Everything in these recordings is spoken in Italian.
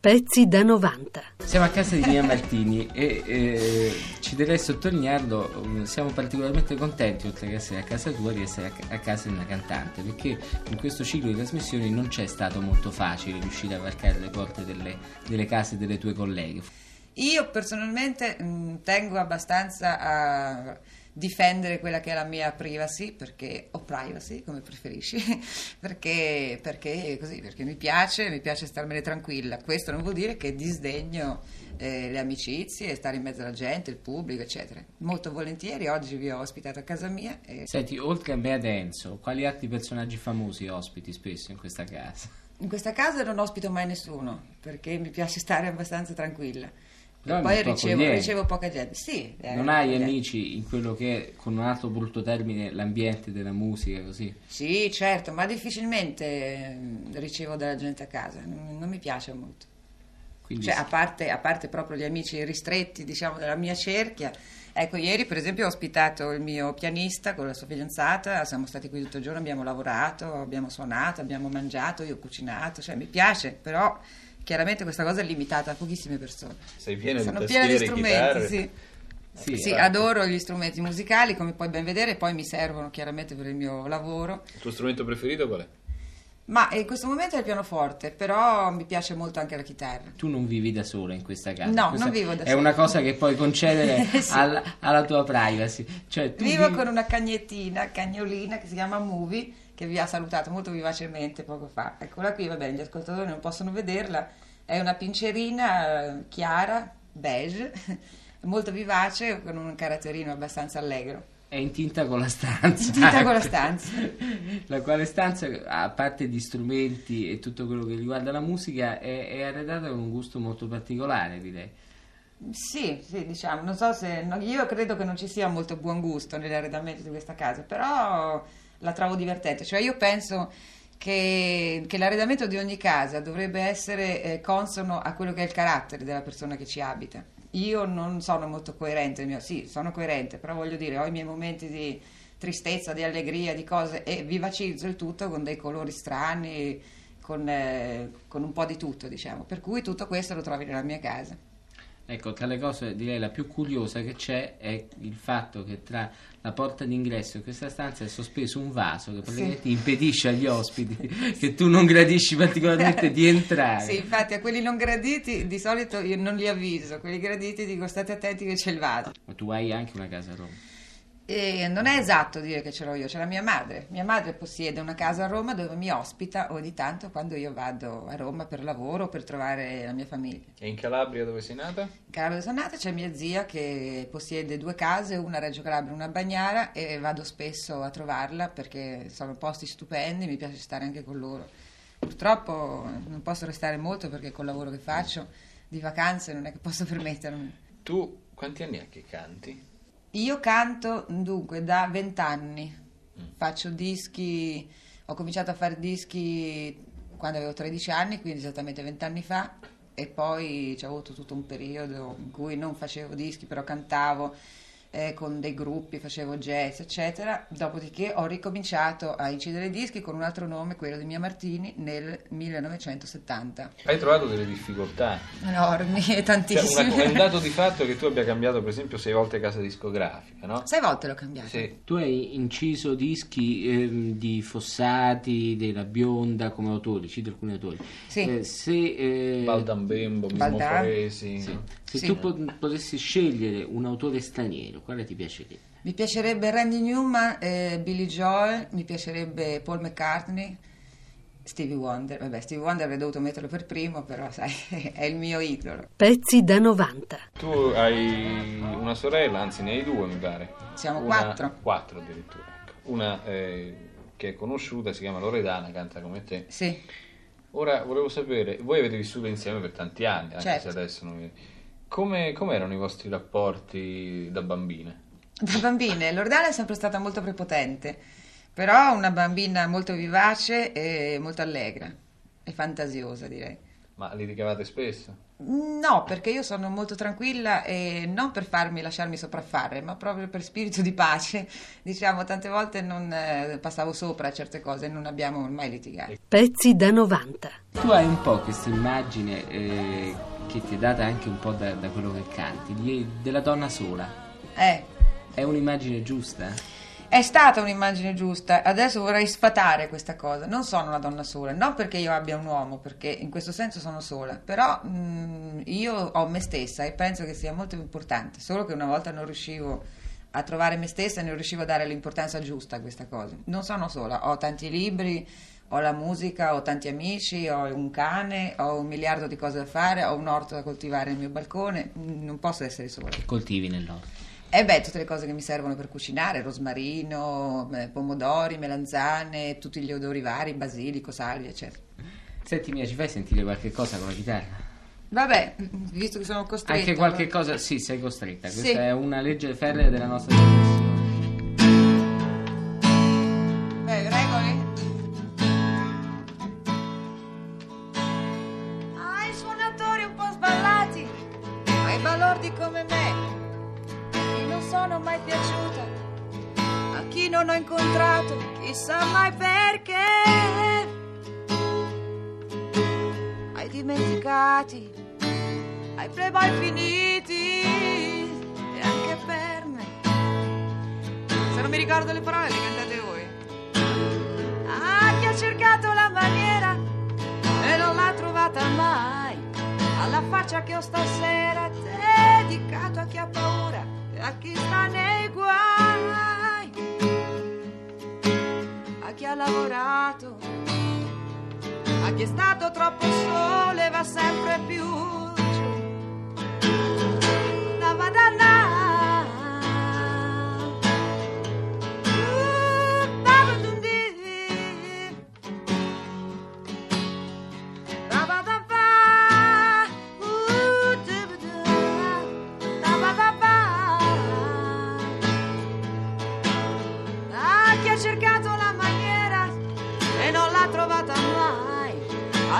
Pezzi da 90. Siamo a casa di Mia Martini e eh, ci direi sottolinearlo, mm, siamo particolarmente contenti, oltre che essere a casa tua, di essere a casa di una cantante, perché in questo ciclo di trasmissioni non c'è stato molto facile riuscire a varcare le porte delle, delle case delle tue colleghe. Io personalmente mh, tengo abbastanza a difendere quella che è la mia privacy, perché, o privacy, come preferisci, perché, perché così, perché mi piace, mi piace starmene tranquilla. Questo non vuol dire che disdegno eh, le amicizie, stare in mezzo alla gente, il pubblico, eccetera. Molto volentieri, oggi vi ho ospitato a casa mia. E... Senti, oltre a me ad Enzo, quali altri personaggi famosi ospiti spesso in questa casa? In questa casa non ospito mai nessuno, perché mi piace stare abbastanza tranquilla. No, poi ricevo, ricevo, poca gente. Sì, eh, non hai amici in quello che è, con un altro brutto termine, l'ambiente della musica, così? Sì, certo, ma difficilmente mm, ricevo della gente a casa, non, non mi piace molto. Quindi cioè, sì. a, parte, a parte proprio gli amici ristretti, diciamo, della mia cerchia. Ecco, ieri per esempio ho ospitato il mio pianista con la sua fidanzata, siamo stati qui tutto il giorno, abbiamo lavorato, abbiamo suonato, abbiamo mangiato, io ho cucinato, cioè mi piace, però chiaramente questa cosa è limitata a pochissime persone. Sei piena Sono di piena di strumenti, sì. Sì, sì adoro gli strumenti musicali, come puoi ben vedere, poi mi servono chiaramente per il mio lavoro. Il tuo strumento preferito qual è? Ma in questo momento è il pianoforte, però mi piace molto anche la chitarra. Tu non vivi da sola in questa casa? No, questa non vivo da sola. È una cosa che puoi concedere sì. alla, alla, tua privacy. Cioè, vivo vivi... con una cagnettina, cagnolina, che si chiama Movie, che vi ha salutato molto vivacemente poco fa. Eccola qui, va bene, gli ascoltatori non possono vederla. È una pincerina eh, chiara, beige, molto vivace, con un caratterino abbastanza allegro. È in tinta con la stanza. In tinta con la stanza. la quale stanza, a parte gli strumenti e tutto quello che riguarda la musica, è, è arredata con un gusto molto particolare, direi. Sì, sì, diciamo, non so se... No, io credo che non ci sia molto buon gusto nell'arredamento di questa casa, però la trovo divertente. Cioè io penso che, che l'arredamento di ogni casa dovrebbe essere eh, consono a quello che è il carattere della persona che ci abita. Io non sono molto coerente, mio, sì, sono coerente, però voglio dire, ho i miei momenti di tristezza, di allegria, di cose e vivacizzo il tutto con dei colori strani, con, eh, con un po' di tutto, diciamo. Per cui tutto questo lo trovi nella mia casa. Ecco, tra le cose direi la più curiosa che c'è è il fatto che tra la porta d'ingresso e questa stanza è sospeso un vaso che praticamente sì. impedisce agli ospiti che tu non gradisci particolarmente di entrare. Sì, infatti a quelli non graditi di solito io non li avviso, quelli graditi dico state attenti che c'è il vaso. Ma tu hai anche una casa a Roma. E non è esatto dire che ce l'ho io, c'è la mia madre. Mia madre possiede una casa a Roma dove mi ospita ogni tanto quando io vado a Roma per lavoro o per trovare la mia famiglia. E in Calabria dove sei nata? In Calabria dove sono nata c'è mia zia che possiede due case, una a Reggio Calabria e una a Bagnara e vado spesso a trovarla perché sono posti stupendi, mi piace stare anche con loro. Purtroppo non posso restare molto perché col lavoro che faccio di vacanze non è che posso permettermi. Tu quanti anni hai che canti? Io canto dunque da vent'anni, mm. faccio dischi, ho cominciato a fare dischi quando avevo 13 anni, quindi esattamente vent'anni fa, e poi c'è avuto tutto un periodo in cui non facevo dischi, però cantavo eh, con dei gruppi, facevo jazz, eccetera. Dopodiché ho ricominciato a incidere dischi con un altro nome, quello di Mia Martini, nel 1970. Hai trovato delle difficoltà? Enormi, tantissime. Cioè, una, è un dato di fatto che tu abbia cambiato, per esempio, sei volte casa discografica, no? Sei volte l'ho cambiato. Sì. Tu hai inciso dischi ehm, di Fossati, della Bionda come autori, cito alcuni autori. Sì. Eh, se, eh... Baldan Bembo, Mimmo Foresi. Sì. No? Se sì. tu potessi scegliere un autore straniero, quale ti piacerebbe? Mi piacerebbe Randy Newman, eh, Billy Joel, mi piacerebbe Paul McCartney, Stevie Wonder. Vabbè, Stevie Wonder avrei dovuto metterlo per primo, però sai, è il mio idolo. Pezzi da 90. Tu hai una sorella, anzi ne hai due mi pare. Siamo una, quattro. Quattro addirittura. Ecco. Una eh, che è conosciuta, si chiama Loredana, canta come te. Sì. Ora volevo sapere, voi avete vissuto insieme per tanti anni, anche certo. se adesso non vi come, come erano i vostri rapporti da bambine? Da bambine, Loredana è sempre stata molto prepotente, però una bambina molto vivace e molto allegra e fantasiosa direi. Ma litigavate spesso? No, perché io sono molto tranquilla e non per farmi lasciarmi sopraffare, ma proprio per spirito di pace. Diciamo, tante volte non eh, passavo sopra a certe cose e non abbiamo mai litigato. Pezzi da 90. Tu hai un po' questa immagine eh, che ti è data anche un po' da, da quello che canti, di- della donna sola. Eh, È un'immagine giusta? È stata un'immagine giusta, adesso vorrei sfatare questa cosa. Non sono una donna sola, non perché io abbia un uomo, perché in questo senso sono sola, però mh, io ho me stessa e penso che sia molto importante, solo che una volta non riuscivo a trovare me stessa e non riuscivo a dare l'importanza giusta a questa cosa. Non sono sola, ho tanti libri, ho la musica, ho tanti amici, ho un cane, ho un miliardo di cose da fare, ho un orto da coltivare nel mio balcone, non posso essere sola. Che coltivi nell'orto? E beh, tutte le cose che mi servono per cucinare, rosmarino, eh, pomodori, melanzane, tutti gli odori vari, basilico, salvia, eccetera. Senti Mia, ci fai sentire qualche cosa con la chitarra? Vabbè, visto che sono costretta... Anche qualche cosa, sì, sei costretta. Questa Sì. è una legge ferrea della nostra trasmissione. Balordi come me, a non sono mai piaciuta, a chi non ho incontrato, chissà mai perché. Ai dimenticati, ai playboy finiti, e anche per me. Se non mi ricordo le parole, le cantate voi. Ah, chi ha cercato la maniera e non l'ha trovata mai. Alla faccia che ho stasera, dedicato a chi ha paura e a chi sta nei guai. A chi ha lavorato, a chi è stato troppo solo e va sempre più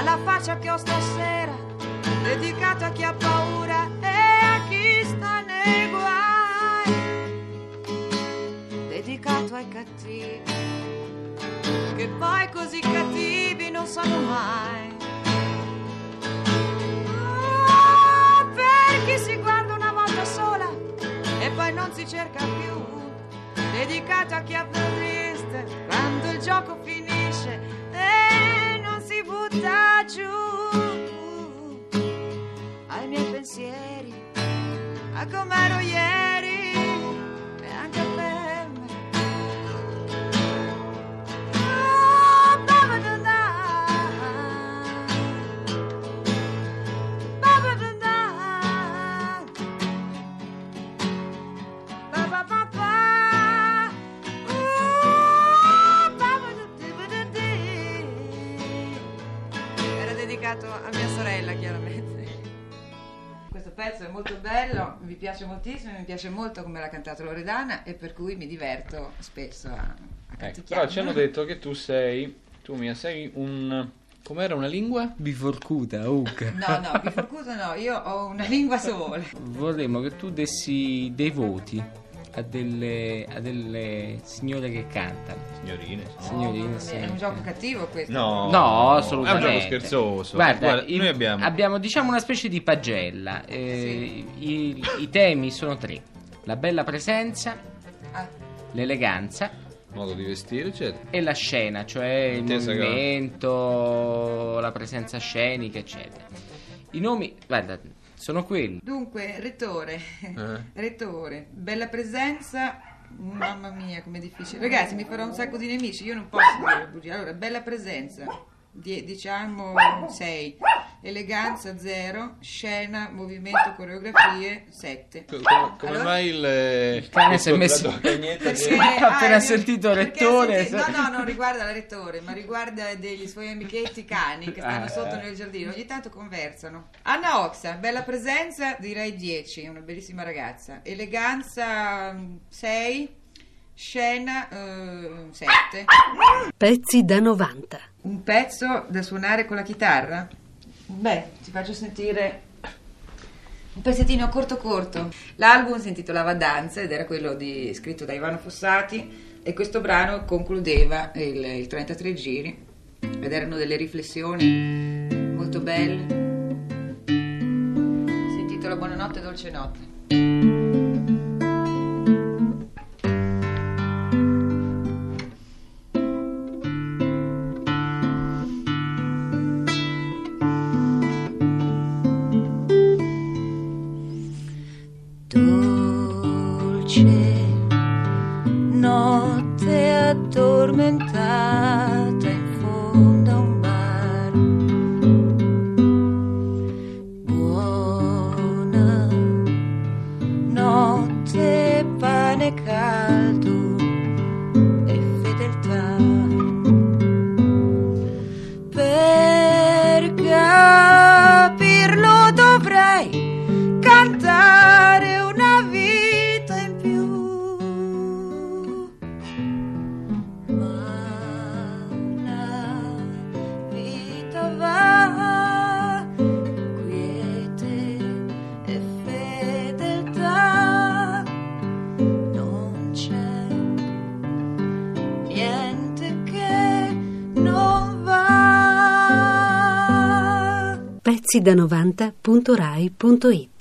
Alla faccia che ho stasera, dedicato a chi ha paura e a chi sta nei guai. Dedicato ai cattivi, che poi così cattivi non sono mai. Ah, per chi si guarda una volta sola e poi non si cerca più. Dedicato a chi è triste quando il gioco finisce e butta giù. Ai miei pensieri, a com'ero ieri pezzo è molto bello, mi piace moltissimo, mi piace molto come l'ha cantato Loredana e per cui mi diverto spesso a, a Ecco, però ci hanno detto che tu sei, tu Mia, sei un... com'era una lingua? Biforcuta, Ug. No, no, biforcuto no, io ho una lingua sola. Vorremmo che tu dessi dei voti a delle, a delle signore che cantano. Signorine. sì. Signorine, Oh, sì. È un gioco cattivo questo. No, No, assolutamente. È un gioco scherzoso. Guarda, il- noi abbiamo... diciamo una specie di pagella. Eh, i, I temi sono tre: la bella presenza, Ah, l'eleganza modo di vestire, eccetera. e la scena, cioè il Intesa che- movimento, la presenza scenica, eccetera. I nomi, guarda, sono quelli. Dunque, rettore, Eh. rettore, bella presenza, mamma mia com'è difficile. Ragazzi, mi farò un sacco di nemici, io non posso dire bugie. Allora, bella presenza, die- diciamo 6, eleganza 0, scena, movimento, coreografie 7. Co- Come, come Allora? mai il... Il cane si è messo- Perché- Sì, ha appena ah, sentito rettore, ha sa- No, no, non riguarda la rettore, ma riguarda degli suoi amichetti cani che stanno Ah, sotto eh. nel giardino. Ogni tanto conversano. Anna Oxa, bella presenza, direi 10, è una bellissima ragazza. Eleganza 6, scena 7. Pezzi da 90. Un pezzo da suonare con la chitarra? Beh, ti faccio sentire un pezzettino corto corto. L'album si intitolava Danze ed era quello di, scritto da Ivano Fossati e questo brano concludeva il, il 33 giri ed erano delle riflessioni molto belle. Si intitola Buonanotte dolce notte. Notte, pane Pezzi da 90.rai.it